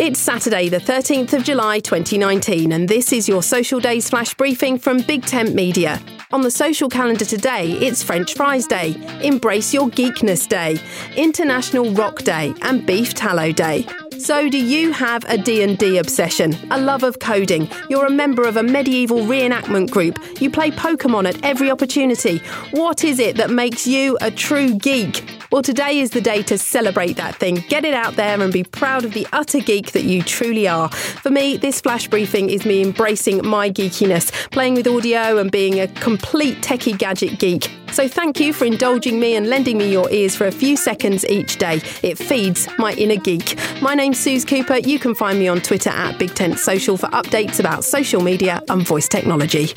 It's Saturday, the 13th of July 2019, and this is your Social Days flash briefing from Big Tent Media. On the social calendar today, it's French Fries Day, Embrace Your Geekness Day, International Rock Day, and Beef Tallow Day. So, do you have a D&D obsession, a love of coding? You're a member of a medieval reenactment group. You play Pokemon at every opportunity. What is it that makes you a true geek? Well, today is the day to celebrate that thing. Get it out there and be proud of the utter geek that you truly are. For me, this flash briefing is me embracing my geekiness, playing with audio and being a complete techie gadget geek. So thank you for indulging me and lending me your ears for a few seconds each day. It feeds my inner geek. My name's Suze Cooper. You can find me on Twitter at Big Tent Social for updates about social media and voice technology.